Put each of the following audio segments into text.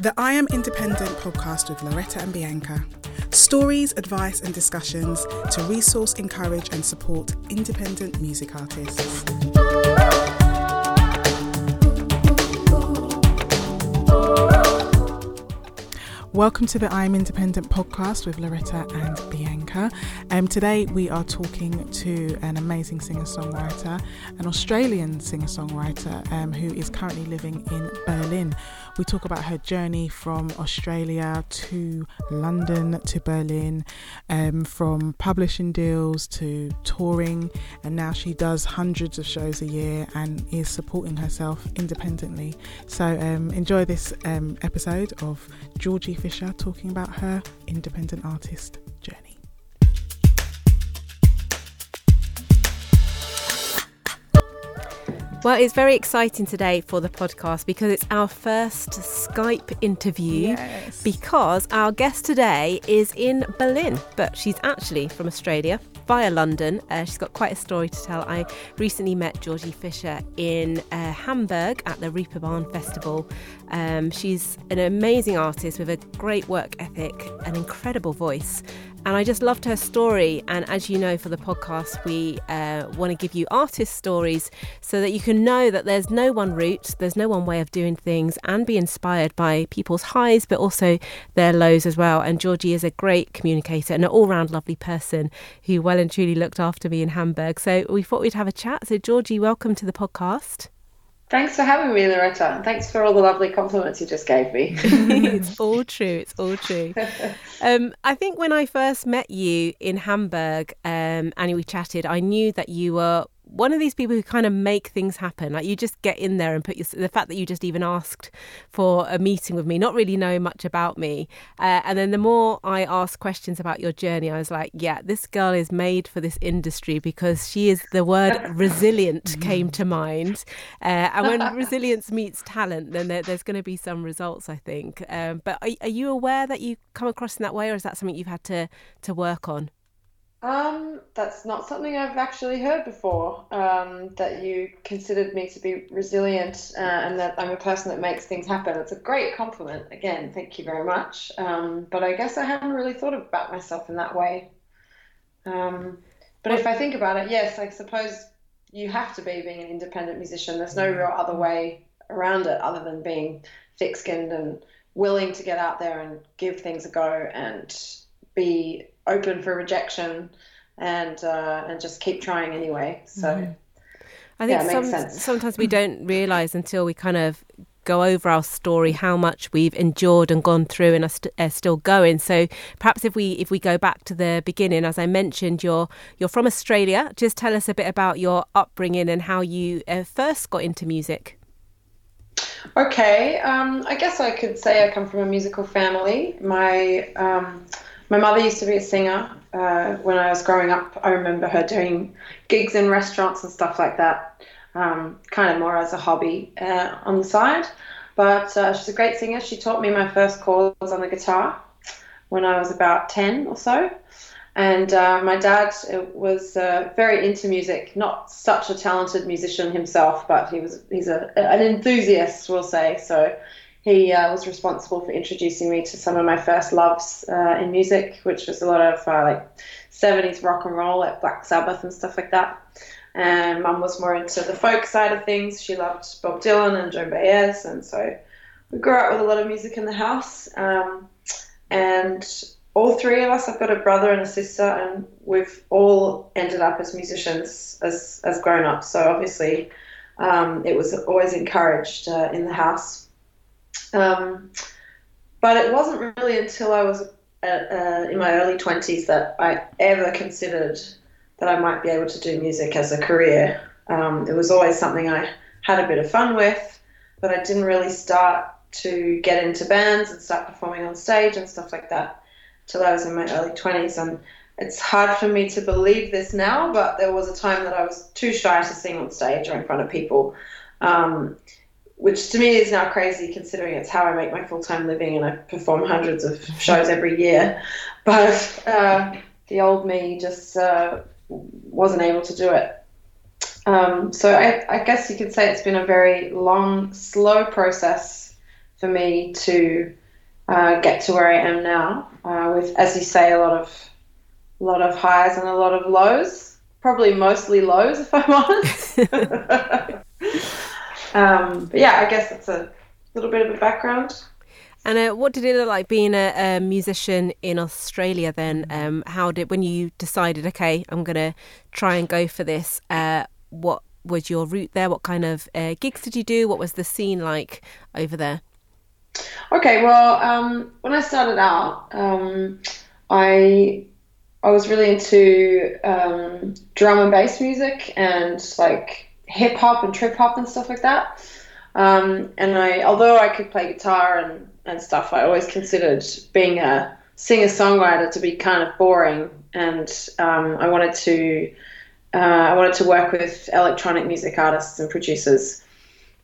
The I Am Independent podcast with Loretta and Bianca. Stories, advice, and discussions to resource, encourage, and support independent music artists. Welcome to the I Am Independent podcast with Loretta and Bianca. Um, today we are talking to an amazing singer songwriter, an Australian singer songwriter um, who is currently living in Berlin. We talk about her journey from Australia to London to Berlin, um, from publishing deals to touring, and now she does hundreds of shows a year and is supporting herself independently. So um, enjoy this um, episode of Georgie Fisher talking about her independent artist journey. Well, it's very exciting today for the podcast because it's our first Skype interview. Yes. Because our guest today is in Berlin, but she's actually from Australia via London. Uh, she's got quite a story to tell. I recently met Georgie Fisher in uh, Hamburg at the Reeperbahn Festival. Um, she's an amazing artist with a great work ethic, an incredible voice. And I just loved her story. And as you know, for the podcast, we uh, want to give you artist stories so that you can know that there's no one route, there's no one way of doing things, and be inspired by people's highs, but also their lows as well. And Georgie is a great communicator and an all round lovely person who well and truly looked after me in Hamburg. So we thought we'd have a chat. So, Georgie, welcome to the podcast. Thanks for having me, Loretta. And thanks for all the lovely compliments you just gave me. it's all true. It's all true. Um, I think when I first met you in Hamburg um, and we chatted, I knew that you were one of these people who kind of make things happen. Like you just get in there and put your, the fact that you just even asked for a meeting with me, not really knowing much about me. Uh, and then the more I asked questions about your journey, I was like, yeah, this girl is made for this industry because she is the word resilient came to mind. Uh, and when resilience meets talent, then there, there's going to be some results, I think. Um, but are, are you aware that you come across in that way, or is that something you've had to, to work on? Um, that's not something I've actually heard before. Um, that you considered me to be resilient uh, and that I'm a person that makes things happen. It's a great compliment. Again, thank you very much. Um, but I guess I haven't really thought about myself in that way. Um, but if I think about it, yes, I suppose you have to be being an independent musician. There's no real other way around it other than being thick-skinned and willing to get out there and give things a go and be open for rejection and uh, and just keep trying anyway. So mm-hmm. I think yeah, some, sometimes we don't realize until we kind of go over our story how much we've endured and gone through and are, st- are, still going. So perhaps if we if we go back to the beginning as i mentioned you're you're from australia. Just tell us a bit about your upbringing and how you uh, first got into music. Okay um, i guess i could say i come from a musical family. My um, my mother used to be a singer uh, when I was growing up. I remember her doing gigs in restaurants and stuff like that, um, kind of more as a hobby uh, on the side. But uh, she's a great singer. She taught me my first chords on the guitar when I was about 10 or so. And uh, my dad uh, was uh, very into music, not such a talented musician himself, but he was he's a, an enthusiast, we'll say. So he uh, was responsible for introducing me to some of my first loves uh, in music, which was a lot of uh, like 70s rock and roll, like Black Sabbath and stuff like that. And mum was more into the folk side of things. She loved Bob Dylan and Joan Baez, and so we grew up with a lot of music in the house. Um, and all three of us, I've got a brother and a sister, and we've all ended up as musicians as as grown ups. So obviously, um, it was always encouraged uh, in the house um, but it wasn't really until I was at, uh, in my early 20s that I ever considered that I might be able to do music as a career. Um, it was always something I had a bit of fun with, but I didn't really start to get into bands and start performing on stage and stuff like that till I was in my early 20s. And it's hard for me to believe this now, but there was a time that I was too shy to sing on stage or in front of people. Um, which to me is now crazy considering it's how I make my full time living and I perform hundreds of shows every year. But uh, the old me just uh, wasn't able to do it. Um, so I, I, guess you could say it's been a very long, slow process for me to uh, get to where I am now. Uh, with, as you say, a lot of a lot of highs and a lot of lows. Probably mostly lows, if I'm honest. um, but yeah, I guess it's a little bit of a background. And uh, what did it look like being a, a musician in Australia then? Um, how did, when you decided, okay, I'm going to try and go for this, uh, what was your route there? What kind of uh, gigs did you do? What was the scene like over there? Okay, well, um, when I started out, um, I I was really into um, drum and bass music and like hip hop and trip hop and stuff like that. Um, and I, although I could play guitar and, and stuff, I always considered being a singer songwriter to be kind of boring. And um, I wanted to, uh, I wanted to work with electronic music artists and producers,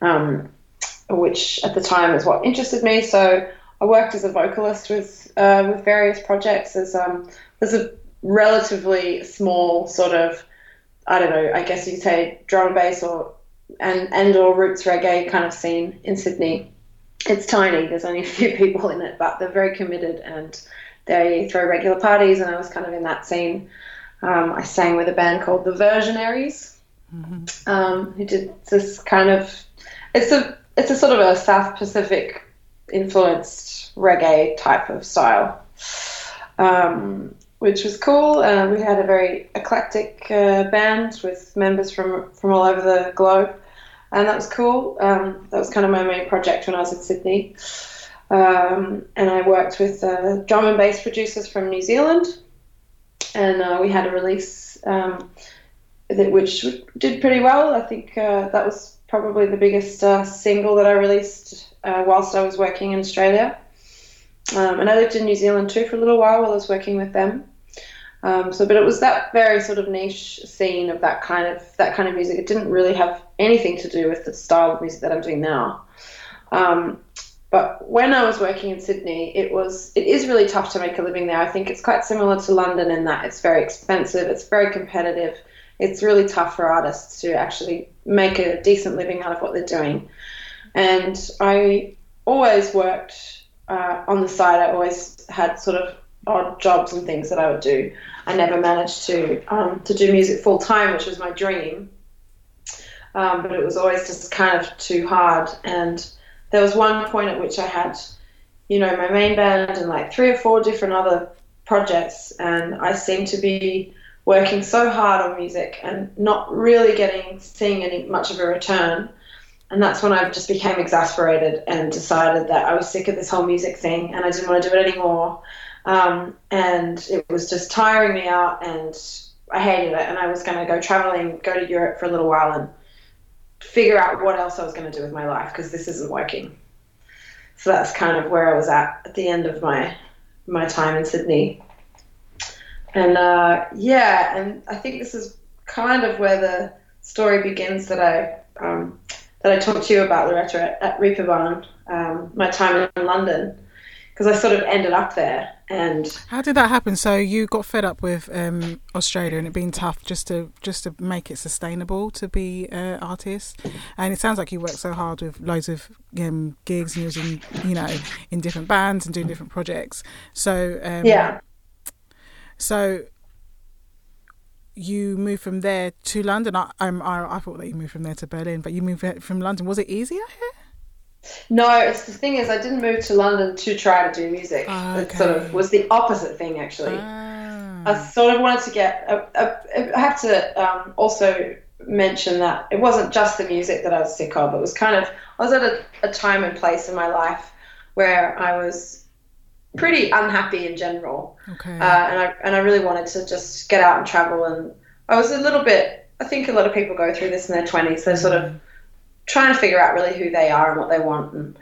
um, which at the time is what interested me. So I worked as a vocalist with uh, with various projects. As um, there's a relatively small sort of, I don't know, I guess you'd say drum and bass or and and or roots reggae kind of scene in Sydney. It's tiny. There's only a few people in it, but they're very committed and they throw regular parties. And I was kind of in that scene. Um, I sang with a band called the Versionaries, mm-hmm. um, who did this kind of. It's a it's a sort of a South Pacific influenced reggae type of style. Um, which was cool. Uh, we had a very eclectic uh, band with members from from all over the globe, and that was cool. Um, that was kind of my main project when I was in Sydney. Um, and I worked with uh, drum and bass producers from New Zealand, and uh, we had a release um, that, which did pretty well. I think uh, that was probably the biggest uh, single that I released whilst I was working in Australia. Um, and I lived in New Zealand too for a little while while I was working with them. Um, so, but it was that very sort of niche scene of that kind of that kind of music. It didn't really have anything to do with the style of music that I'm doing now. Um, but when I was working in Sydney, it was it is really tough to make a living there. I think it's quite similar to London in that it's very expensive, it's very competitive. It's really tough for artists to actually make a decent living out of what they're doing. And I always worked uh, on the side. I always had sort of odd jobs and things that I would do. I never managed to um, to do music full time, which was my dream. Um, but it was always just kind of too hard. And there was one point at which I had, you know, my main band and like three or four different other projects, and I seemed to be working so hard on music and not really getting seeing any much of a return. And that's when I just became exasperated and decided that I was sick of this whole music thing and I didn't want to do it anymore. Um, and it was just tiring me out, and I hated it. And I was going to go traveling, go to Europe for a little while, and figure out what else I was going to do with my life because this isn't working. So that's kind of where I was at at the end of my my time in Sydney. And uh, yeah, and I think this is kind of where the story begins that I um, that I talked to you about, Loretta, at, at Reeperbahn, um, my time in London because I sort of ended up there. And how did that happen? So you got fed up with um, Australia and it being tough just to just to make it sustainable to be an uh, artist. And it sounds like you worked so hard with loads of um, gigs and you was in you know in different bands and doing different projects. So um, yeah. So you moved from there to London. I, I I thought that you moved from there to Berlin, but you moved from London. Was it easier here? No, it's the thing is, I didn't move to London to try to do music. okay. It sort of was the opposite thing, actually. Ah. I sort of wanted to get. I have to um, also mention that it wasn't just the music that I was sick of. It was kind of I was at a, a time and place in my life where I was pretty unhappy in general, okay. uh, and I and I really wanted to just get out and travel. And I was a little bit. I think a lot of people go through this in their twenties. They're sort of trying to figure out really who they are and what they want. And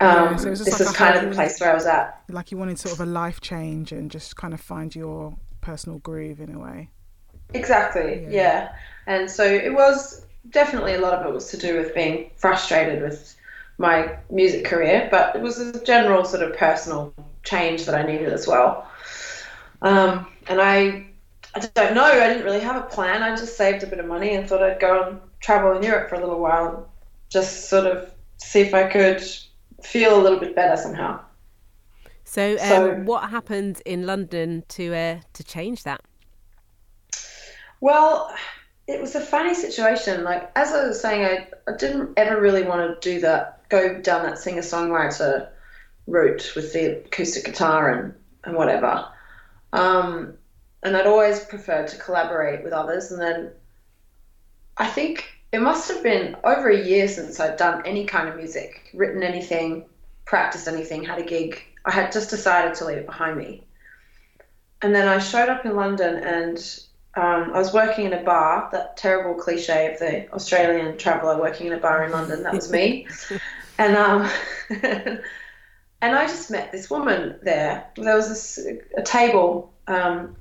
um, yeah, so this like is kind of the place where I was at. Like you wanted sort of a life change and just kind of find your personal groove in a way. Exactly. Yeah. yeah. And so it was definitely a lot of it was to do with being frustrated with my music career, but it was a general sort of personal change that I needed as well. Um, and I, I don't know. I didn't really have a plan. I just saved a bit of money and thought I'd go and travel in Europe for a little while, just sort of see if I could feel a little bit better somehow. So, um, so what happened in London to uh, to change that? Well, it was a funny situation. Like as I was saying, I, I didn't ever really want to do that, go down that singer songwriter route with the acoustic guitar and and whatever. Um, and I'd always preferred to collaborate with others. And then I think it must have been over a year since I'd done any kind of music, written anything, practiced anything, had a gig. I had just decided to leave it behind me. And then I showed up in London and um, I was working in a bar, that terrible cliche of the Australian traveller working in a bar in London. That was me. and um, and I just met this woman there. There was this a table um,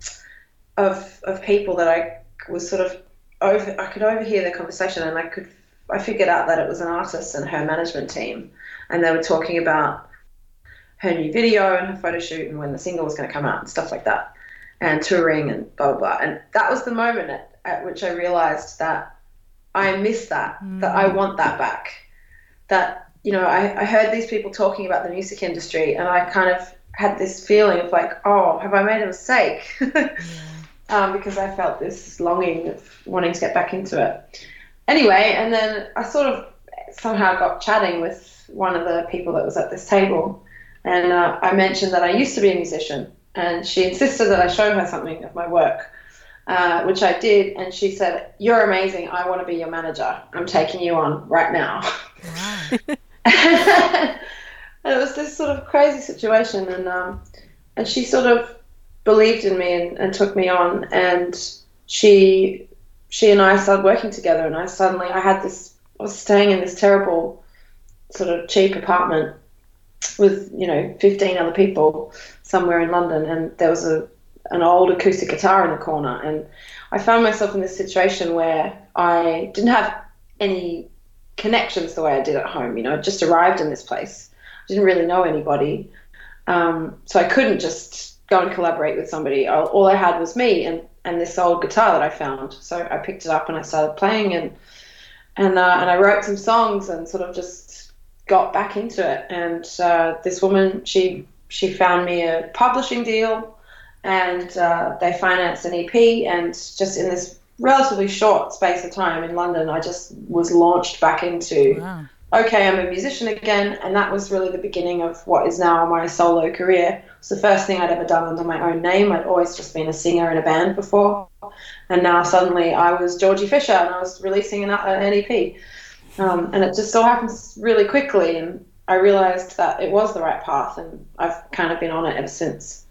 of of people that I was sort of over. I could overhear the conversation, and I could I figured out that it was an artist and her management team, and they were talking about her new video and her photo shoot and when the single was going to come out and stuff like that and touring and blah blah blah. And that was the moment at, at which I realized that I miss that, mm. that I want that back. That you know, I, I heard these people talking about the music industry, and I kind of had this feeling of like, oh, have I made a mistake? yeah. Um, because I felt this longing of wanting to get back into it. Anyway, and then I sort of somehow got chatting with one of the people that was at this table, and uh, I mentioned that I used to be a musician and she insisted that I show her something of my work, uh, which I did. And she said, "You're amazing. I want to be your manager. I'm taking you on right now." Wow. and it was this sort of crazy situation, and um, and she sort of believed in me and, and took me on, and she she and I started working together, and I suddenly I had this I was staying in this terrible sort of cheap apartment with you know 15 other people somewhere in London, and there was a an old acoustic guitar in the corner, and I found myself in this situation where I didn't have any connections the way I did at home. You know, I just arrived in this place, I didn't really know anybody, um, so I couldn't just go and collaborate with somebody. All I had was me and and this old guitar that I found. So I picked it up and I started playing and and uh, and I wrote some songs and sort of just got back into it. And uh, this woman, she she found me a publishing deal, and uh, they financed an EP. And just in this relatively short space of time in London, I just was launched back into. Wow. Okay, I'm a musician again, and that was really the beginning of what is now my solo career. It's the first thing I'd ever done under my own name. I'd always just been a singer in a band before, and now suddenly I was Georgie Fisher, and I was releasing an, an EP. Um, and it just so happens really quickly. And I realized that it was the right path, and I've kind of been on it ever since.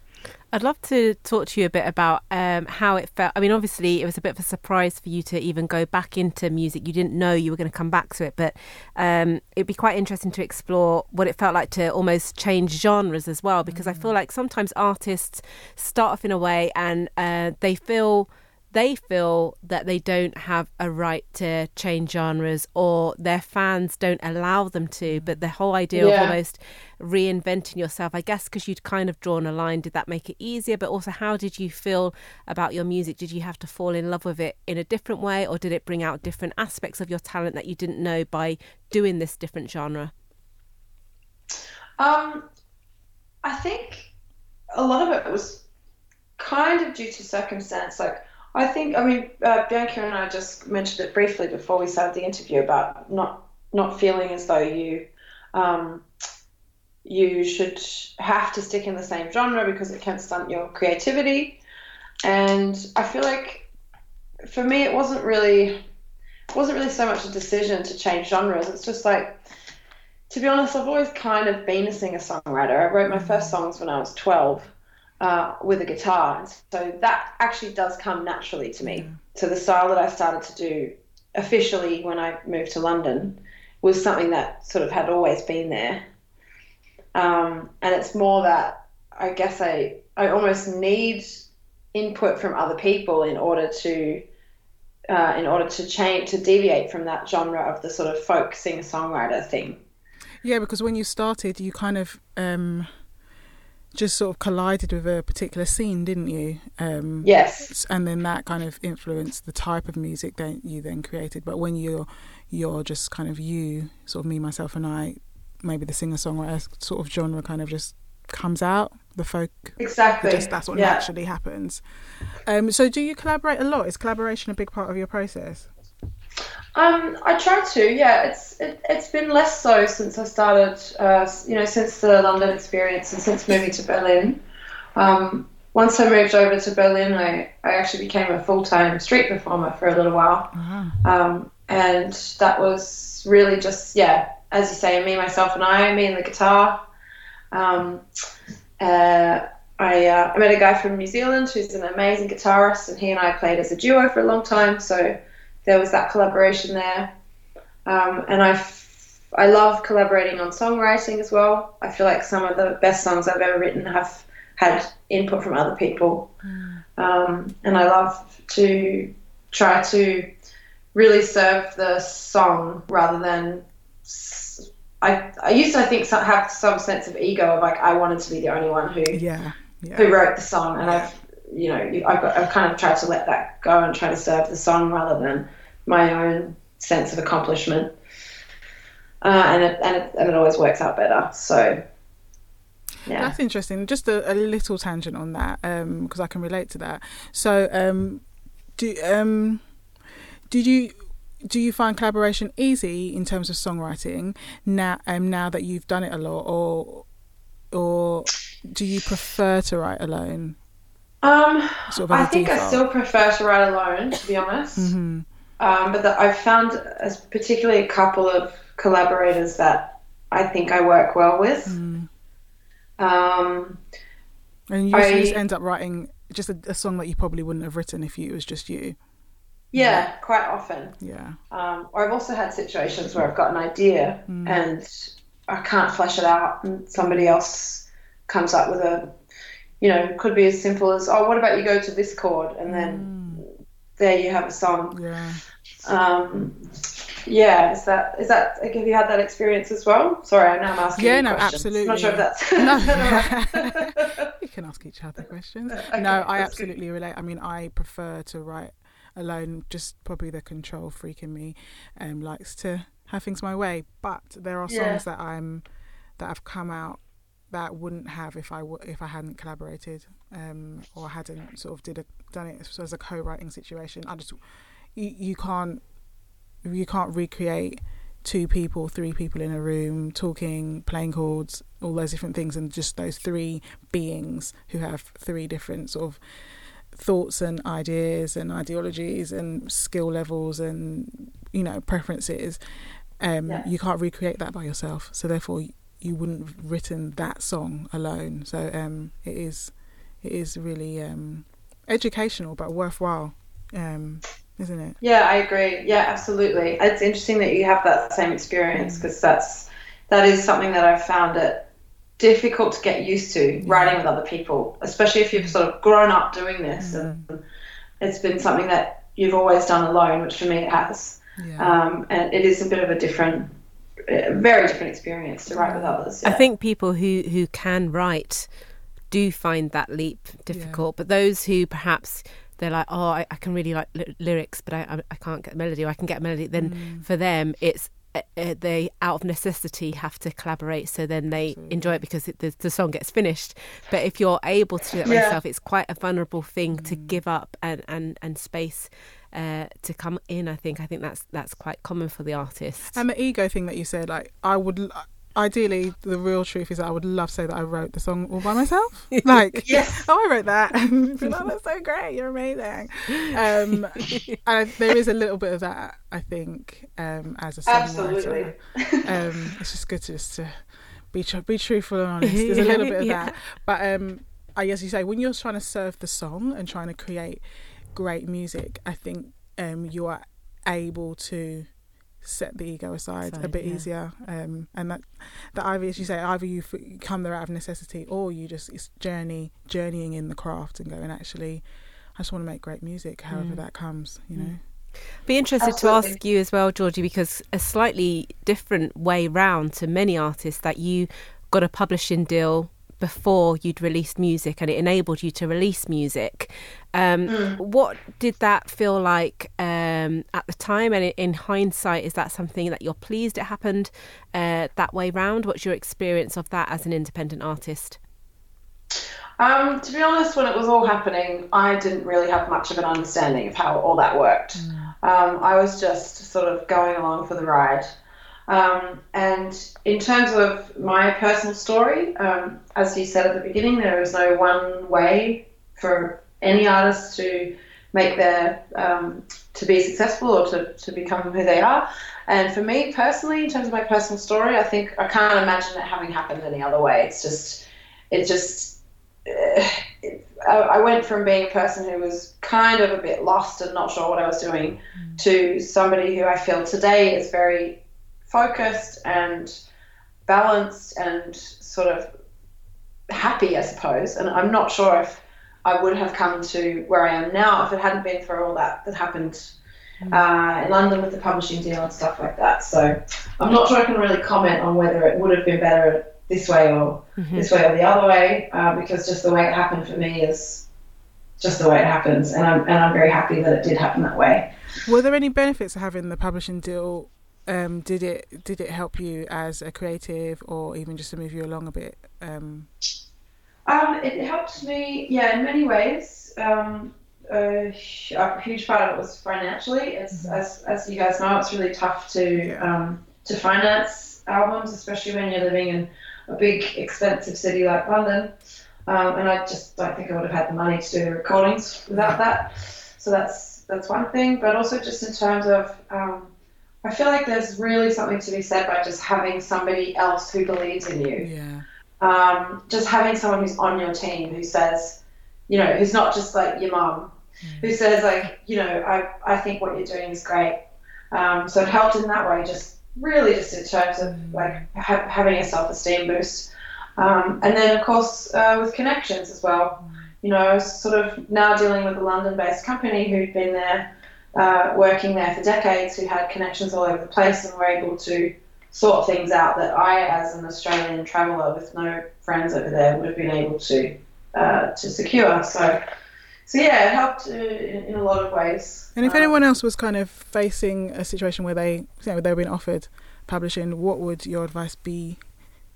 I'd love to talk to you a bit about um, how it felt. I mean, obviously, it was a bit of a surprise for you to even go back into music. You didn't know you were going to come back to it, but um, it'd be quite interesting to explore what it felt like to almost change genres as well. Because mm-hmm. I feel mm. like sometimes artists start off in a way and uh, they feel they feel that they don't have a right to change genres or their fans don't allow them to. But the whole idea yeah. of almost reinventing yourself, I guess, because you'd kind of drawn a line, did that make it easier? But also, how did you feel about your music? Did you have to fall in love with it in a different way, or did it bring out different aspects of your talent that you didn't know by doing this different genre? Um, I think a lot of it was kind of due to circumstance. Like I think, I mean, uh, Bianca and I just mentioned it briefly before we started the interview about not not feeling as though you um, you should have to stick in the same genre because it can stunt your creativity. And I feel like for me, it wasn't really it wasn't really so much a decision to change genres. It's just like, to be honest, I've always kind of been a singer songwriter. I wrote my first songs when I was twelve uh, with a guitar. And so that actually does come naturally to me. Mm. So the style that I started to do officially when I moved to London was something that sort of had always been there. Um, and it's more that I guess I, I almost need input from other people in order to uh, in order to change to deviate from that genre of the sort of folk singer songwriter thing. Yeah, because when you started, you kind of um, just sort of collided with a particular scene, didn't you? Um, yes. And then that kind of influenced the type of music that you then created. But when you're you're just kind of you, sort of me, myself, and I, maybe the singer songwriter sort of genre kind of just comes out. The folk, exactly. Just, that's what yeah. naturally happens. Um, so, do you collaborate a lot? Is collaboration a big part of your process? Um, I try to. Yeah, it's it, has been less so since I started. Uh, you know, since the London experience and since moving to Berlin. Um, once I moved over to Berlin, I, I actually became a full time street performer for a little while. Uh-huh. Um, and that was really just, yeah, as you say, me, myself, and I, me and the guitar. Um, uh, I, uh, I met a guy from New Zealand who's an amazing guitarist, and he and I played as a duo for a long time. So there was that collaboration there. Um, and I, f- I love collaborating on songwriting as well. I feel like some of the best songs I've ever written have had input from other people. Um, and I love to try to really serve the song rather than. I, I used to, I think, have some sense of ego of like I wanted to be the only one who yeah, yeah. who wrote the song, and I've you know I've, got, I've kind of tried to let that go and try to serve the song rather than my own sense of accomplishment. Uh, and it, and it, and it always works out better. So yeah. That's interesting. Just a, a little tangent on that, because um, I can relate to that. So, um, do um, did you do you find collaboration easy in terms of songwriting now? Um, now that you've done it a lot, or or do you prefer to write alone? Um, sort of I think default? I still prefer to write alone, to be honest. Mm-hmm. Um, but the, I've found, as particularly a couple of collaborators that I think I work well with. Mm. Um, and you I, end up writing just a, a, song that you probably wouldn't have written if it was just you. Yeah, mm. quite often. Yeah. Um, or I've also had situations where I've got an idea mm. and I can't flesh it out, and somebody else comes up with a, you know, could be as simple as, oh, what about you go to this chord, and then mm. there you have a song. Yeah. Um, yeah, is that is that have you had that experience as well? Sorry, I know I'm asking. Yeah, no, questions. absolutely. Not sure if that's. no, you can ask each other questions. Okay, no, I absolutely good. relate. I mean, I prefer to write alone. Just probably the control freak in me um, likes to have things my way. But there are songs Yeah. that I'm that have come out that wouldn't have if I w- if I hadn't collaborated um, or hadn't sort of did a, done it as a co-writing situation. I just you, you can't you can't recreate two people, three people in a room talking, playing chords, all those different things, and just those three beings who have three different sort of thoughts and ideas and ideologies and skill levels and you know preferences. Um, Yeah. You can't recreate that by yourself, so therefore you wouldn't have written that song alone. So um, it is it is really um, educational but worthwhile. Um, isn't it? Yeah, I agree. Yeah, absolutely. It's interesting that you have that same experience because that's that is something that I've found it difficult to get used to writing with other people, especially if you've sort of grown up doing this and it's been something that you've always done alone, which for me it has. Yeah. Um, and it is a bit of a different, a very different experience to write with others. I think people who who can write do find that leap difficult, but those who perhaps they're like, oh, I, I can really like ly- lyrics, but I, I I can't get a melody, or I can get a melody. Then Mm. for them, it's uh, uh, they out of necessity have to collaborate, so then they Absolutely. enjoy it because it, the, the song gets finished. But if you're able to do that by Yeah. yourself, it's quite a vulnerable thing to Mm. give up and and and space. Uh, to come in, I think I think that's that's quite common for the artist. And the ego thing that you said, like I would l- ideally, the real truth is that I would love to say that I wrote the song all by myself. Like, Yes. oh, I wrote that. And be like, oh, that's so great. You're amazing. Um, and there is a little bit of that, I think, um, as a songwriter. Absolutely. Um, it's just good to just to be tr- be truthful and honest. There's a little bit of Yeah. that, but um, I guess you say, when you're trying to serve the song and trying to create great music, I think um, you are able to set the ego aside a bit yeah. easier, um, and that that either, as you say, either you f- come there out of necessity, or you just it's journey journeying in the craft and going actually. I just want to make great music, however Mm. that comes, you know. Be interested Absolutely. to ask you as well, Georgie, because a slightly different way round to many artists that you got a publishing deal before you'd released music and it enabled you to release music. Um, mm. What did that feel like um, at the time? And in hindsight, is that something that you're pleased it happened uh, that way round? What's your experience of that as an independent artist? Um, to be honest, when it was all happening, I didn't really have much of an understanding of how all that worked. Mm. Um, I was just sort of going along for the ride. Um, and in terms of my personal story, um, as you said at the beginning, there is no one way for any artist to make their um, to be successful or to, to become who they are. And for me personally, in terms of my personal story, I think I can't imagine it having happened any other way. It's just, it just, uh, it, I, I, went from being a person who was kind of a bit lost and not sure what I was doing mm. to somebody who I feel today is very focused and balanced and sort of happy, I suppose. And I'm not sure if I would have come to where I am now if it hadn't been for all that that happened mm. uh, in London with the publishing deal and stuff like that. So I'm not sure I can really comment on whether it would have been better this way or mm-hmm. this way or the other way uh, because just the way it happened for me is just the way it happens, and I'm and I'm very happy that it did happen that way. Were there any benefits of having the publishing deal um, did it did it help you as a creative, or even just to move you along a bit? Um, um, it helped me, yeah, in many ways. Um, a, a, huge part of it was financially. It's mm-hmm. as, as you guys know, it's really tough to um, to finance albums, especially when you're living in a big, expensive city like London. Um, and I just don't think I would have had the money to do the recordings without that. So that's that's one thing. But also just in terms of um, I feel like there's really something to be said by just having somebody else who believes in you. Yeah. Um, just having someone who's on your team who says, you know, who's not just like your mum, mm. who says like, you know, I, I think what you're doing is great. Um, so it helped in that way, just really just in terms of mm. like ha- having a self-esteem boost. Um, and then of course uh, with connections as well. Mm. You know, I was sort of now dealing with a London-based company who'd been there uh, working there for decades who had connections all over the place and were able to sort things out that I, as an Australian traveller with no friends over there, would have been able to uh, to secure. So, so yeah, it helped uh, in, in, a lot of ways. And if um, anyone else was kind of facing a situation where they, you know, they were being offered publishing, what would your advice be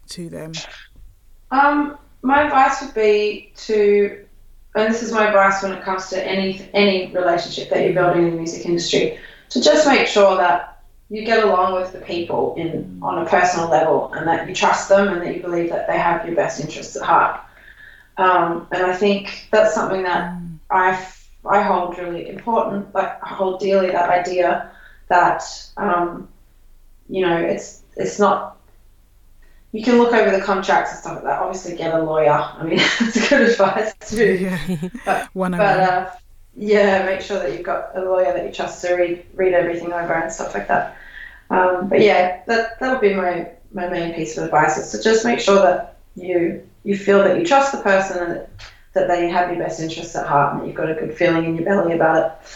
to them? Um, my advice would be to and this is my advice when it comes to any any relationship that you're building in the music industry, to just make sure that you get along with the people in on a personal level, and that you trust them, and that you believe that they have your best interests at heart. Um, and I think that's something that I I hold really important. Like I hold dearly that idea that um, you know it's it's not you can look over the contracts and stuff like that. Obviously, get a lawyer. I mean, it's good advice too. Yeah. But, One but uh, yeah, make sure that you've got a lawyer that you trust to read read everything over and stuff like that. Um, but yeah, that that would be my my main piece of advice is to just make sure that you you feel that you trust the person and that, that they have your best interests at heart and that you've got a good feeling in your belly about it.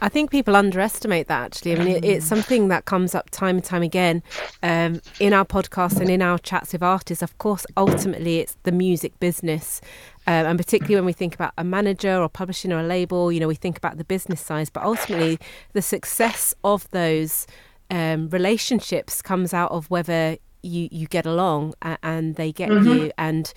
I think people underestimate that actually. I mean, it, it's something that comes up time and time again um, in our podcasts and in our chats with artists. Of course, ultimately, it's the music business. Um, and particularly when we think about a manager or publishing or a label, you know, we think about the business side. But ultimately, the success of those um, relationships comes out of whether you, you get along and they get mm-hmm. you. And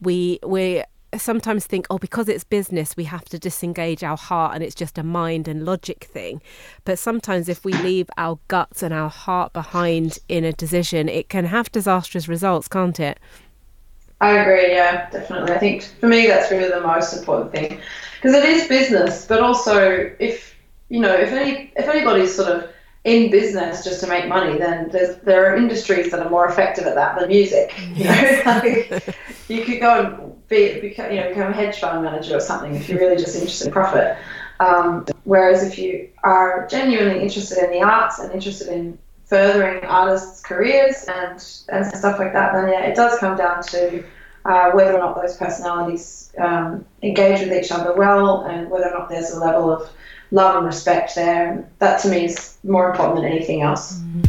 we we sometimes think, oh, because it's business, we have to disengage our heart and it's just a mind and logic thing. But sometimes if we leave our guts and our heart behind in a decision, it can have disastrous results, can't it? I agree, yeah, definitely. I think for me that's really the most important thing because it is business, but also if you know if any if anybody's sort of in business just to make money, then there are industries that are more effective at that than music. You know, like, you could go and be, become, you know, become a hedge fund manager or something if you're really just interested in profit. Um, whereas if you are genuinely interested in the arts and interested in furthering artists' careers and, and stuff like that, then yeah, it does come down to uh, whether or not those personalities um, engage with each other well and whether or not there's a level of love and respect there. And that to me is more important than anything else. Mm-hmm.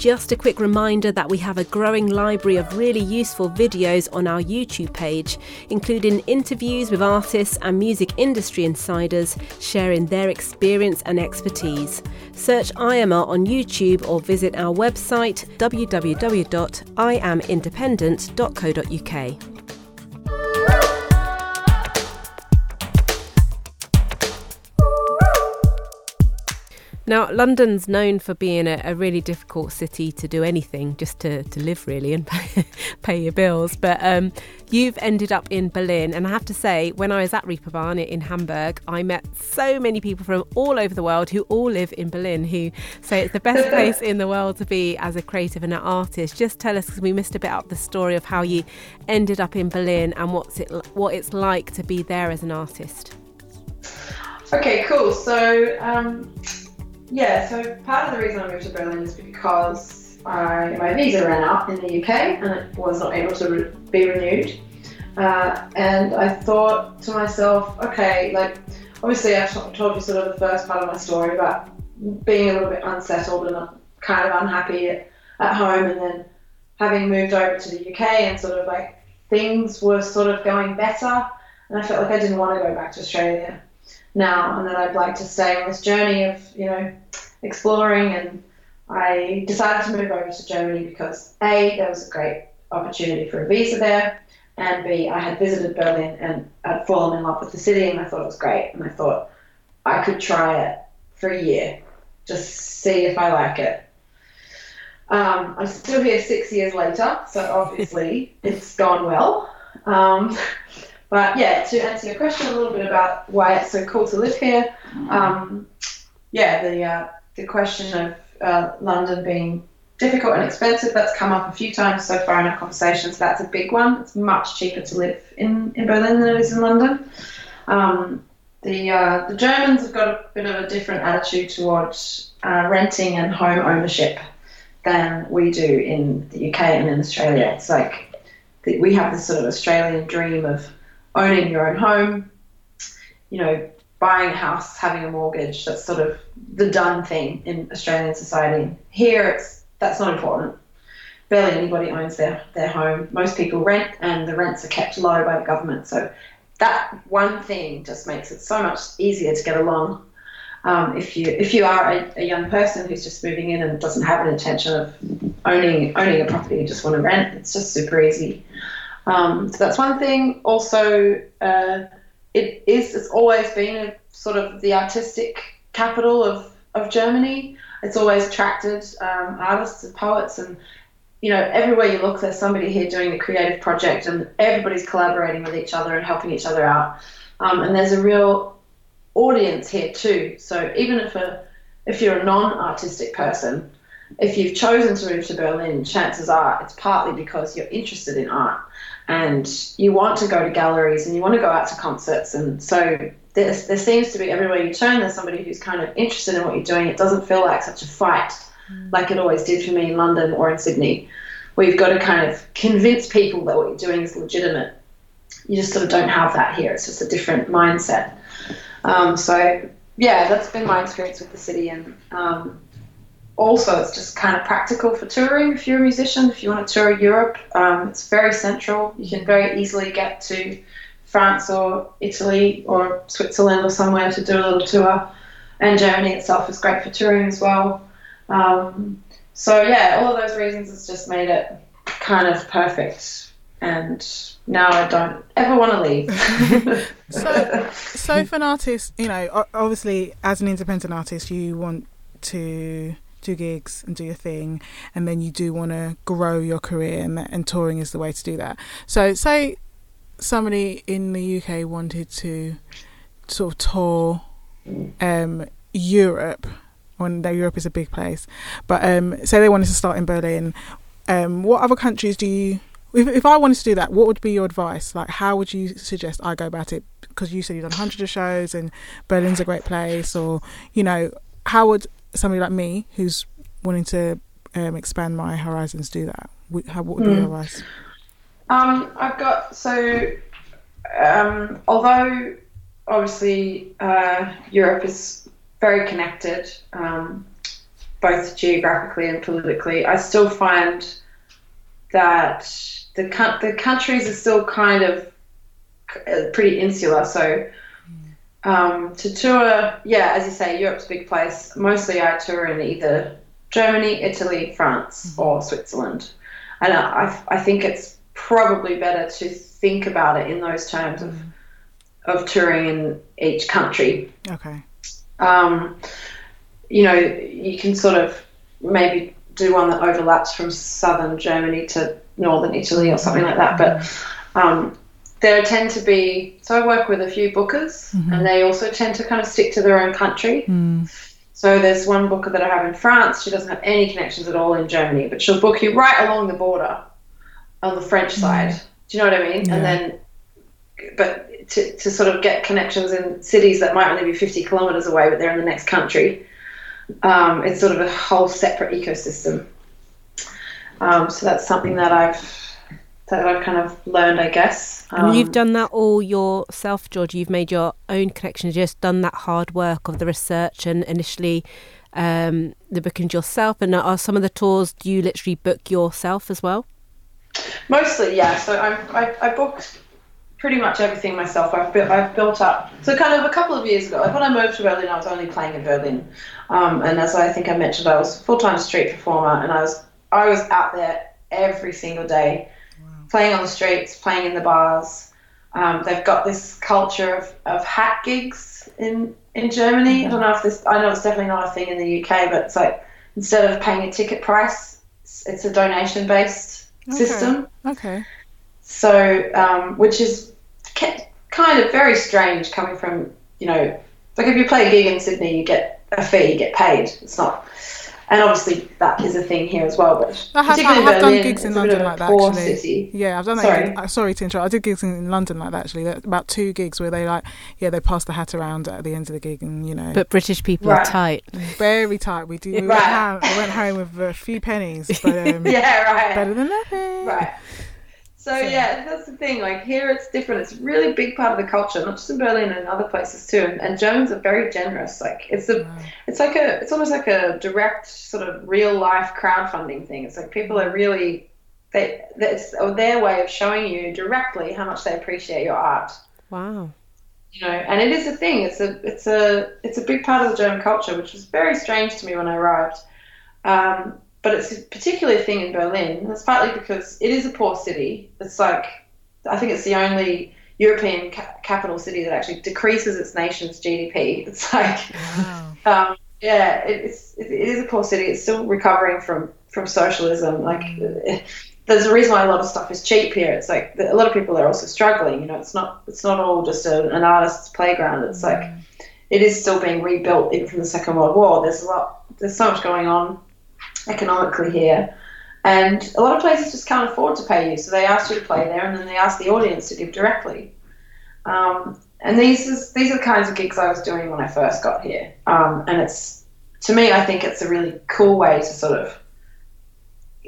Just a quick reminder that we have a growing library of really useful videos on our YouTube page, including interviews with artists and music industry insiders sharing their experience and expertise. Search IAMA on YouTube or visit our website www.iamindependent.co.uk. Now, London's known for being a, a, really difficult city to do anything, just to, to live really and pay, pay your bills. But um, you've ended up in Berlin, and I have to say, when I was at Reeperbahn in Hamburg, I met so many people from all over the world who all live in Berlin who say it's the best place in the world to be as a creative and an artist. Just tell us, because we missed a bit out the story of how you ended up in Berlin and what's it what it's like to be there as an artist. Okay, cool. So. Um yeah, so part of the reason I moved to Berlin is because I, my visa ran out in the UK and it was not able to re- be renewed. Uh, and I thought to myself, okay, like obviously I've told you sort of the first part of my story about being a little bit unsettled and kind of unhappy at, at home, and then having moved over to the UK and sort of like things were sort of going better, and I felt like I didn't want to go back to Australia now and that I'd like to stay on this journey of, you know, exploring. And I decided to move over to Germany because A, there was a great opportunity for a visa there, and B, I had visited Berlin and I'd fallen in love with the city and I thought it was great. And I thought I could try it for a year, just see if I like it. Um, I'm still here six years later, so obviously it's gone well. Um, but yeah, to answer your question a little bit about why it's so cool to live here, um, yeah, the uh, the question of uh, London being difficult and expensive that's come up a few times so far in our conversations. That's a big one. It's much cheaper to live in, in Berlin than it is in London. Um, the uh, the Germans have got a bit of a different attitude towards uh, renting and home ownership than we do in the UK and in Australia. It's like we have this sort of Australian dream of owning your own home, you know, buying a house, having a mortgage. That's sort of the done thing in Australian society. Here, it's that's not important. Barely anybody owns their, their home. Most people rent, and the rents are kept low by the government. So that one thing just makes it so much easier to get along. Um, if you if you are a, a, young person who's just moving in and doesn't have an intention of owning owning a property, you just want to rent, it's just super easy. Um, so that's one thing. Also, uh, it is it's always been a sort of the artistic capital of, of Germany. It's always attracted um, artists and poets, and you know everywhere you look, there's somebody here doing a creative project, and everybody's collaborating with each other and helping each other out. Um, and there's a real audience here too. So even if a if you're a non-artistic person, if you've chosen to move to Berlin, chances are it's partly because you're interested in art and you want to go to galleries and you want to go out to concerts. And so there, there seems to be everywhere you turn, there's somebody who's kind of interested in what you're doing. It doesn't feel like such a fight mm. like it always did for me in London or in Sydney, where you've got to kind of convince people that what you're doing is legitimate. You just sort of don't have that here. It's just a different mindset. Um, so, yeah, that's been my experience with the city. And um, also it's just kind of practical for touring. If you're a musician if you want to tour europe um, it's very central. You can very easily get to france or italy or switzerland or somewhere to do a little tour. And germany itself is great for touring as well. Um, so yeah all of those reasons has just made it kind of perfect. And now I don't ever want to leave. so, so for an artist, you know, obviously as an independent artist, you want to do gigs and do your thing, and then you do want to grow your career, and, and touring is the way to do that. So, say somebody in the UK wanted to sort of tour um, Europe, when Europe is a big place, but um, say they wanted to start in Berlin, um, what other countries do you? If, if I wanted to do that, what would be your advice? Like, how would you suggest I go about it? Because you said you've done hundreds of shows and Berlin's a great place, or you know, how would somebody like me who's wanting to um, expand my horizons do that? How, what would be mm. your advice? Um, I've got so um, although obviously uh, Europe is very connected. Um, both geographically and politically, I still find that the the countries are still kind of uh, pretty insular. So um, to tour, yeah, as you say, Europe's a big place. Mostly I tour in either Germany, Italy, France, mm-hmm. or Switzerland. And I, I think it's probably better to think about it in those terms of, mm-hmm. of touring in each country. Okay. Um, you know, you can sort of maybe do one that overlaps from southern Germany to northern Italy or something like that. But mm-hmm. um, there tend to be so I work with a few bookers, mm-hmm. and they also tend to kind of stick to their own country. Mm. So there's one booker that I have in France. She doesn't have any connections at all in Germany, but she'll book you right along the border on the French mm. side. Do you know what I mean? Yeah. And then, but to, to sort of get connections in cities that might only be 50 kilometers away, but they're in the next country, um, it's sort of a whole separate ecosystem. Um, so that's something that I've that I've kind of learned, I guess. Um, and you've done that all yourself, George. You've made your own connections, just done that hard work of the research and initially um, the bookings yourself. And are some of the tours do you literally book yourself as well? Mostly, yeah. So I, I, I booked pretty much everything myself. I've built, I've built up. So kind of a couple of years ago, like when I moved to Berlin, I was only playing in Berlin, um, and as I think I mentioned, I was full time street performer, and I was I was out there every single day playing on the streets, playing in the bars. Um, they've got this culture of, of hat gigs in in Germany. I don't know if this. I know it's definitely not a thing in the UK, but it's like instead of paying a ticket price, it's, it's a donation based okay. system. Okay. So, um, which is kind of very strange coming from you know, like if you play a gig in Sydney, you get a fee, you get paid. It's not and obviously that is a thing here as well. But I have, I have Berlin, done gigs in London like that. Actually, city. yeah, I've done that. Sorry. Uh, sorry to interrupt. I did gigs in, in London like that. Actually, about two gigs where they like, yeah, they pass the hat around at the end of the gig, and you know. But British people right. are tight. Very tight. We do. We right. went, home, we went home with a few pennies, but um, yeah, right. Better than nothing. Right. So, yeah, that's the thing. Like here, it's different. It's a really big part of the culture, not just in Berlin and other places too. And, and Germans are very generous. Like it's a, wow. it's like a, it's almost like a direct sort of real life crowdfunding thing. It's like people are really, they, it's their way of showing you directly how much they appreciate your art. Wow. You know, and it is a thing. It's a, it's a, it's a big part of the German culture, which was very strange to me when I arrived. Um, but it's a particular thing in Berlin. It's partly because it is a poor city. It's like I think it's the only European ca- capital city that actually decreases its nation's GDP. It's like, wow. um, yeah, it, it's it, it is a poor city. It's still recovering from from socialism. Like, mm. there's a reason why a lot of stuff is cheap here. It's like a lot of people are also struggling. You know, it's not it's not all just a, an artist's playground. It's mm. like it is still being rebuilt even from the Second World War. There's a lot. There's so much going on economically here. And a lot of places just can't afford to pay you, so they ask you to play there, and then they ask the audience to give directly. Um, and these is, these are the kinds of gigs I was doing when I first got here. Um, and it's to me, I think it's a really cool way to sort of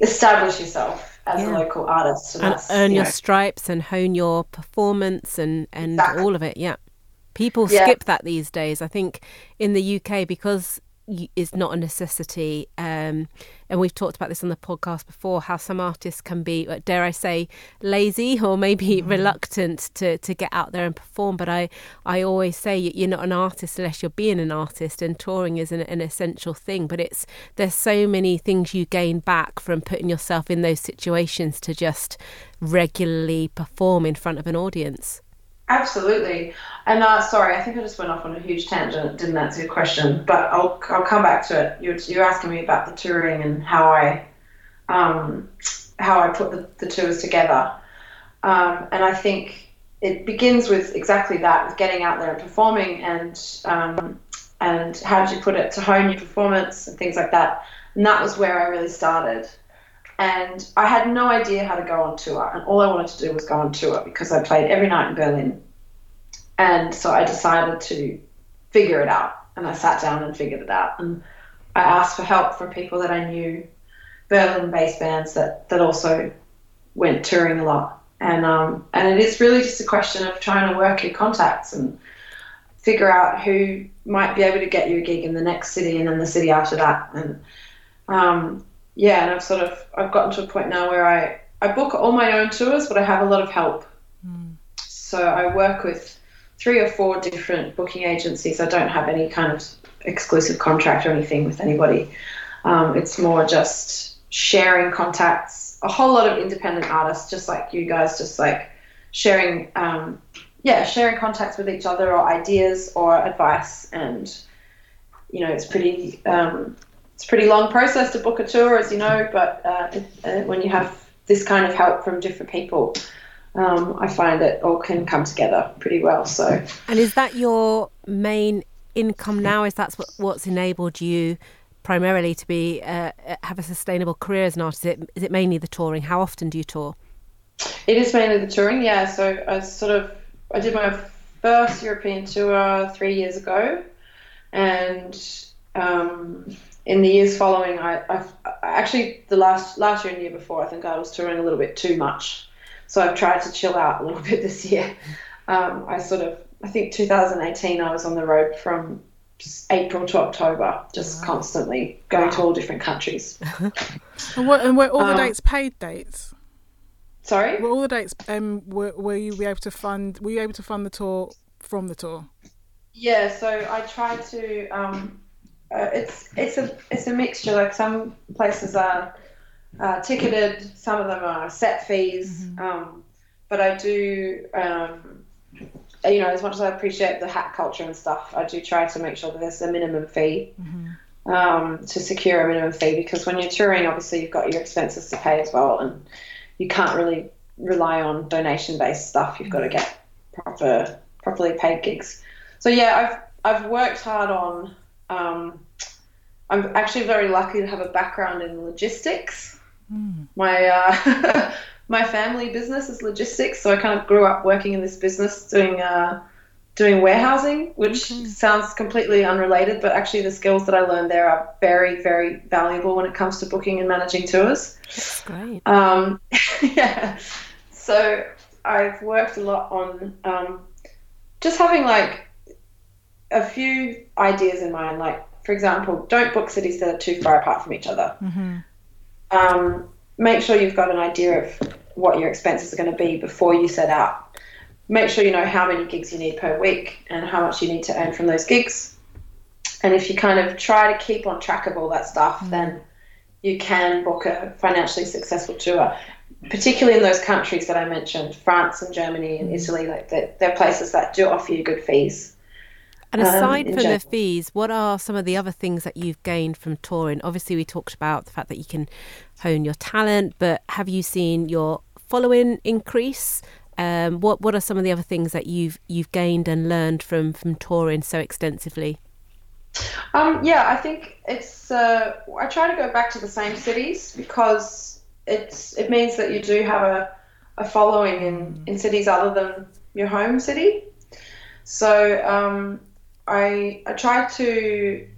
establish yourself as yeah. a local artist and, and earn you your know. stripes and hone your performance and and exactly. all of it. Yeah, people yeah. skip that these days. I think in the UK because is not a necessity. Um, and we've talked about this on the podcast before how some artists can be, uh, dare I say, lazy or maybe mm. reluctant to, to get out there and perform. But I, I always say you're not an artist unless you're being an artist, and touring is an, an essential thing. But it's there's so many things you gain back from putting yourself in those situations to just regularly perform in front of an audience. Absolutely. And uh, sorry, I think I just went off on a huge tangent, didn't answer your question, but I'll, I'll come back to it. You're, you're asking me about the touring and how I um, how I put the, the tours together. Um, and I think it begins with exactly that, with getting out there and performing and um, and how did you put it to hone your performance and things like that. And that was where I really started and I had no idea how to go on tour, and all I wanted to do was go on tour because I played every night in Berlin, and so I decided to figure it out, and I sat down and figured it out, and I asked for help from people that I knew, Berlin-based bands that that also went touring a lot, and um, and it is really just a question of trying to work your contacts and figure out who might be able to get you a gig in the next city and then the city after that. And um, yeah, and I've sort of I've gotten to a point now where I I book all my own tours, but I have a lot of help. Mm. So I work with three or four different booking agencies. I don't have any kind of exclusive contract or anything with anybody. Um, it's more just sharing contacts. A whole lot of independent artists, just like you guys, just like sharing, um, yeah, sharing contacts with each other or ideas or advice. And you know, it's pretty, um, it's a pretty long process to book a tour, as you know. But uh, uh, when you have this kind of help from different people, um, I find it all can come together pretty well. So, and is that your main income now? Is that what, what's enabled you primarily to be uh, have a sustainable career as an artist? Is it, is it mainly the touring? How often do you tour? It is mainly the touring, yeah. So I sort of I did my first European tour three years ago, and um, in the years following, I, I've actually the last last year and year before, I think I was touring a little bit too much, so I've tried to chill out a little bit this year. Um, I sort of I think 2018 I was on the road from April to October, just wow. constantly going wow. to all different countries. and, what, and were all the um, dates paid dates? Sorry, were all the dates? Um, were, were you able to fund? Were you able to fund the tour from the tour? Yeah, so I tried to. Um, uh, it's it's a it's a mixture. Like some places are uh, ticketed, some of them are set fees. Mm-hmm. Um, but I do um, you know, as much as I appreciate the hat culture and stuff, I do try to make sure that there's a minimum fee mm-hmm. um, to secure a minimum fee because when you're touring, obviously you've got your expenses to pay as well, and you can't really rely on donation based stuff. You've got to get proper, properly paid gigs. So yeah, I've I've worked hard on. Um, I'm actually very lucky to have a background in logistics. Mm. My uh, my family business is logistics, so I kind of grew up working in this business doing uh, doing warehousing, which sounds completely unrelated, but actually the skills that I learned there are very, very valuable when it comes to booking and managing tours. That's great. Um, yeah. So I've worked a lot on um, just having like a few ideas in mind. Like, for example, don't book cities that are too far apart from each other. Mm-hmm. Um, make sure you've got an idea of what your expenses are going to be before you set out. Make sure you know how many gigs you need per week and how much you need to earn from those gigs. And if you kind of try to keep on track of all that stuff, mm. then you can book a financially successful tour. Particularly in those countries that I mentioned, France and Germany and mm. Italy, like they're, they're places that do offer you good fees. And aside um, from the fees, what are some of the other things that you've gained from touring? Obviously, we talked about the fact that you can hone your talent, but have you seen your following increase? Um, what What are some of the other things that you've you've gained and learned from from touring so extensively? Um, yeah, I think it's. Uh, I try to go back to the same cities because it's it means that you do have a, a following in, in cities other than your home city. So um, I I try to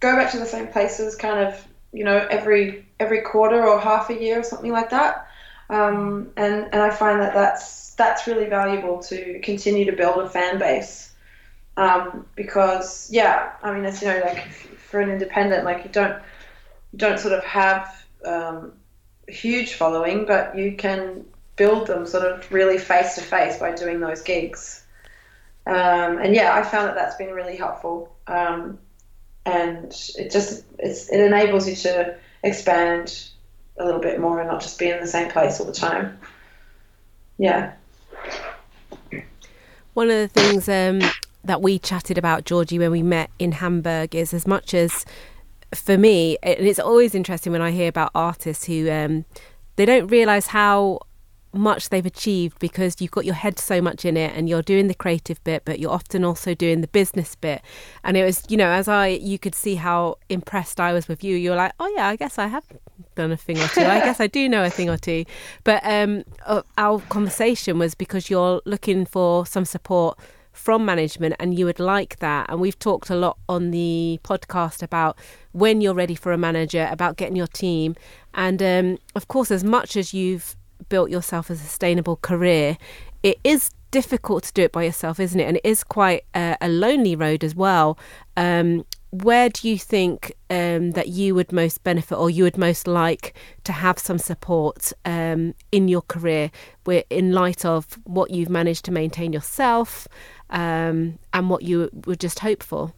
go back to the same places, kind of you know every every quarter or half a year or something like that, um, and and I find that that's that's really valuable to continue to build a fan base. Um, because yeah, I mean, as you know, like for an independent, like you don't you don't sort of have um, huge following, but you can build them sort of really face to face by doing those gigs. Um, and yeah, I found that that's been really helpful. Um, and it just it enables you to expand a little bit more and not just be in the same place all the time. Yeah. One of the things um, that we chatted about, Georgie, when we met in Hamburg, is as much as for me, and it's always interesting when I hear about artists who um, they don't realize how much they've achieved because you've got your head so much in it and you're doing the creative bit but you're often also doing the business bit. And it was you know as i you could see how impressed i was with you you're like oh yeah i guess i have done a thing or two. I guess i do know a thing or two. But um uh, our conversation was because you're looking for some support from management and you would like that. And we've talked a lot on the podcast about when you're ready for a manager about getting your team. And um, of course as much as you've built yourself a sustainable career, it is difficult to do it by yourself, isn't it? And it is quite a, a lonely road as well. Um, where do you think um, that you would most benefit or you would most like to have some support um, in your career in light of what you've managed to maintain yourself um, and what you would just hope for?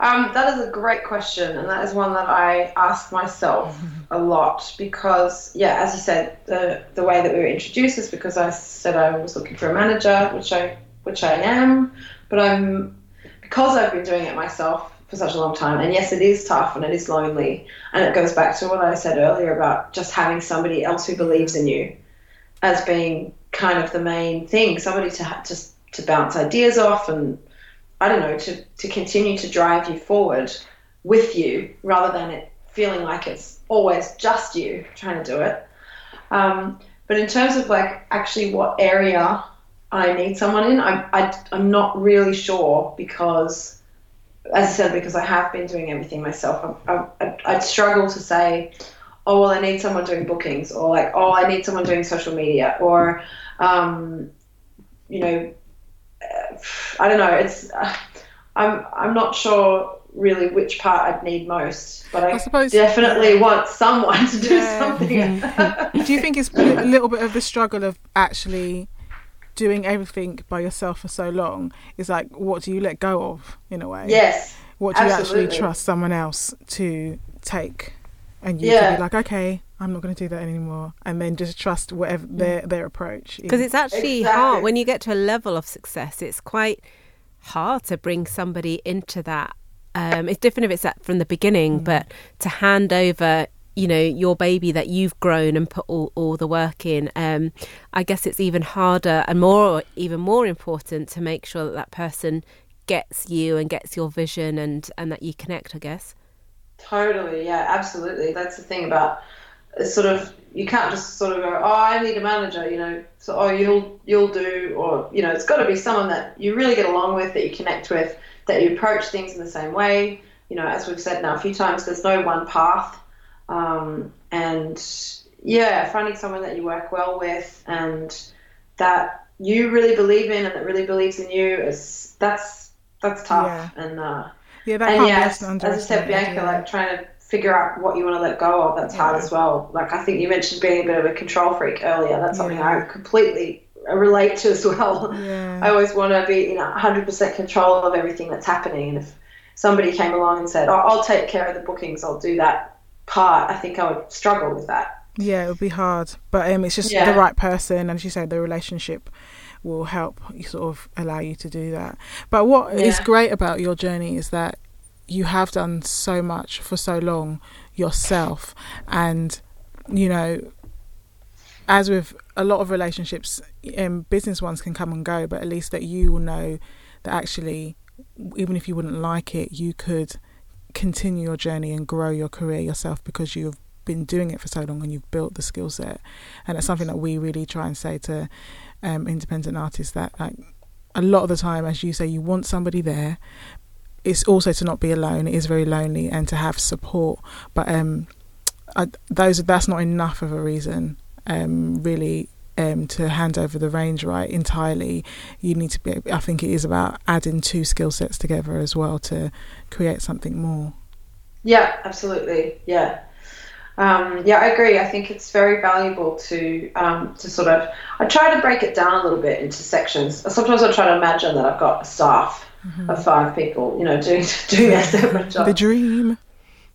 Um, that is a great question, and that is one that I ask myself a lot because, yeah, as you said, the the way that we were introduced is because I said I was looking for a manager, which I which I am, but I'm because I've been doing it myself for such a long time, and yes, it is tough and it is lonely, and it goes back to what I said earlier about just having somebody else who believes in you as being kind of the main thing, somebody to just to bounce ideas off and I don't know, to, to continue to drive you forward with you rather than it feeling like it's always just you trying to do it. Um, but in terms of like actually what area I need someone in, I, I, I'm not really sure because, as I said, because I have been doing everything myself, I, I, I'd struggle to say, oh, well, I need someone doing bookings, or like, oh, I need someone doing social media, or, um, you know, I don't know. It's uh, I'm I'm not sure really which part I'd need most, but I, I suppose, definitely yeah. want someone to do yeah. something. do you think it's a little bit of the struggle of actually doing everything by yourself for so long? Is like what do you let go of in a way? Yes. What do absolutely. you actually trust someone else to take? And you yeah. can be like, okay, I'm not going to do that anymore, and then just trust whatever their their approach. Because it's actually exactly. hard when you get to a level of success. It's quite hard to bring somebody into that. Um, it's different if it's at, from the beginning, mm. but to hand over, you know, your baby that you've grown and put all, all the work in, um, I guess it's even harder and more, even more important to make sure that that person gets you and gets your vision and and that you connect. I guess. Totally, yeah, absolutely. That's the thing about sort of you can't just sort of go, oh, I need a manager, you know. So oh, you'll you'll do, or you know, it's got to be someone that you really get along with, that you connect with, that you approach things in the same way. You know, as we've said now a few times, there's no one path, um, and yeah, finding someone that you work well with and that you really believe in and that really believes in you is that's that's tough yeah. and uh, yeah, that and yeah, as, as I said, Bianca, like trying to figure out what you want to let go of, that's hard as well. Like I think you mentioned being a bit of a control freak earlier. That's something yeah. I completely relate to as well. Yeah. I always want to be in 100% control of everything that's happening. And if somebody came along and said, oh, I'll take care of the bookings, I'll do that part, I think I would struggle with that. Yeah, it would be hard. But um, it's just the right person. And as you say, the relationship will help you sort of allow you to do that. But what is great about your journey is that you have done so much for so long yourself. And you know as with a lot of relationships um, business ones can come and go but at least that you will know that actually even if you wouldn't like it you could continue your journey and grow your career yourself because you've been doing it for so long and you've built the skill set. And it's something that we really try and say to um, independent artists that like a lot of the time as you say you want somebody there it's also to not be alone. It is very lonely and to have support. But um, I, those that's not enough of a reason. Um, really, um, to hand over the range right entirely, you need to be. I think it is about adding two skill sets together as well to create something more. Yeah, absolutely. Yeah. Um, yeah, I agree. I think it's very valuable to um, to sort of. I try to break it down a little bit into sections. Sometimes I try to imagine that I've got staff mm-hmm. of five people, you know, doing doing their separate jobs. The dream.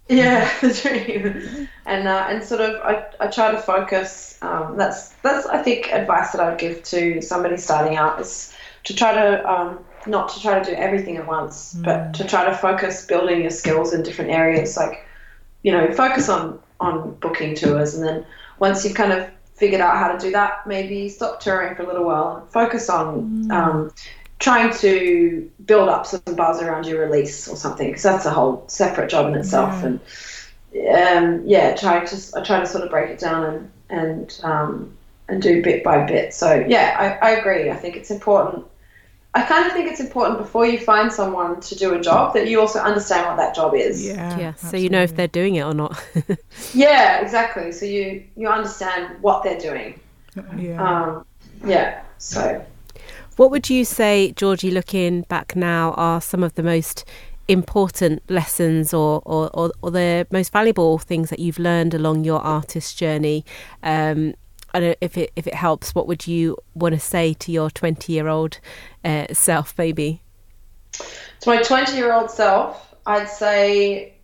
Yeah, the dream, and uh, and sort of I, I try to focus. Um, that's that's I think advice that I would give to somebody starting out is to try to um, not to try to do everything at once, mm. but to try to focus building your skills in different areas. Like, you know, focus on on booking tours, and then once you've kind of figured out how to do that, maybe stop touring for a little while and focus on mm. um, trying to build up some buzz around your release or something because that's a whole separate job in itself yeah. and um, yeah try to I try to sort of break it down and and um, and do bit by bit so yeah I, I agree I think it's important I kind of think it's important before you find someone to do a job that you also understand what that job is. Yeah. Yeah. So you know if they're doing it or not. yeah, exactly. So you you understand what they're doing. Yeah. Um, yeah. So, what would you say, Georgie, looking back now, are some of the most important lessons or, or, or, or the most valuable things that you've learned along your artist journey? Um, I don't know if it if it helps. What would you want to say to your twenty year old uh, self, maybe? To my twenty year old self, I'd say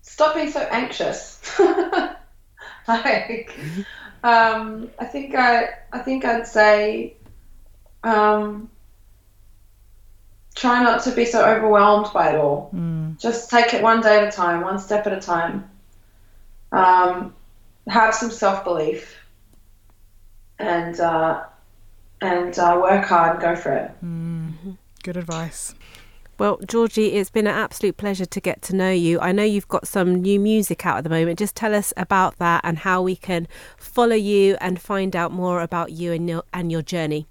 stop being so anxious. like, um, I think I I think I'd say um, try not to be so overwhelmed by it all. Mm. Just take it one day at a time, one step at a time. Um, have some self belief and uh, and uh, work hard and go for it. Mm-hmm. Good advice. Well, Georgie, it's been an absolute pleasure to get to know you. I know you've got some new music out at the moment. Just tell us about that and how we can follow you and find out more about you and your and your journey.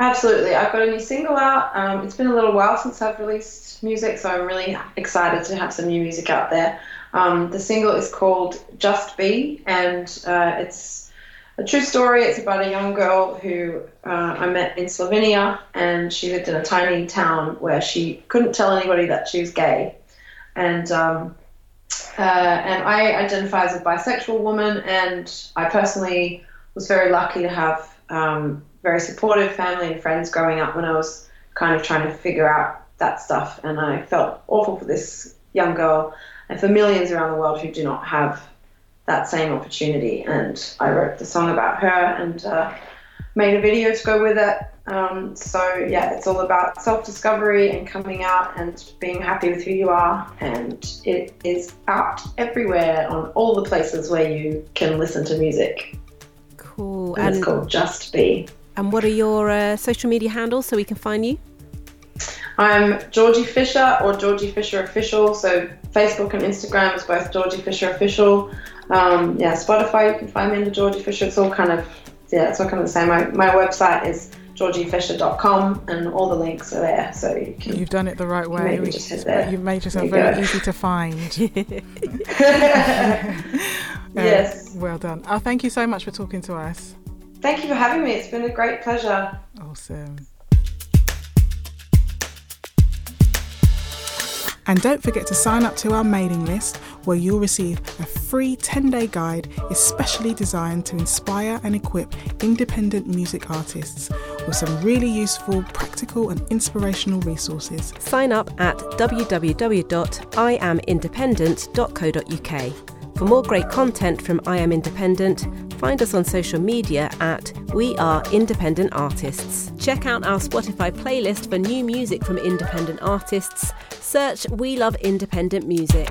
Absolutely. I've got a new single out. Um, it's been a little while since I've released music, so I'm really excited to have some new music out there. Um, the single is called Just Be, and uh, it's a true story. It's about a young girl who uh, I met in Slovenia, and she lived in a tiny town where she couldn't tell anybody that she was gay. And um, uh, and I identify as a bisexual woman, and I personally was very lucky to have um, very supportive family and friends growing up when I was kind of trying to figure out that stuff. And I felt awful for this young girl and for millions around the world who do not have that same opportunity. And I wrote the song about her and uh, made a video to go with it. Um, so yeah, it's all about self-discovery and coming out and being happy with who you are. And it is out everywhere on all the places where you can listen to music. Cool. And, and it's called Just Be. And what are your uh, social media handles so we can find you? I'm Georgie Fisher or Georgie Fisher Official. So Facebook and Instagram is both Georgie Fisher Official. Um, yeah, Spotify, you can find me under Georgie Fisher. It's all kind of, yeah, it's all kind of the same. My, my website is georgiefisher.com and all the links are there. So you can, You've done it the right way. Maybe just hit there. You've made yourself very go. easy to find. yes. Uh, well done. Oh, thank you so much for talking to us. Thank you for having me. It's been a great pleasure. Awesome. And don't forget to sign up to our mailing list where you'll receive a free 10 day guide especially designed to inspire and equip independent music artists with some really useful, practical, and inspirational resources. Sign up at www.iamindependent.co.uk. For more great content from I Am Independent, find us on social media at We Are Independent Artists. Check out our Spotify playlist for new music from independent artists. Search We Love Independent Music.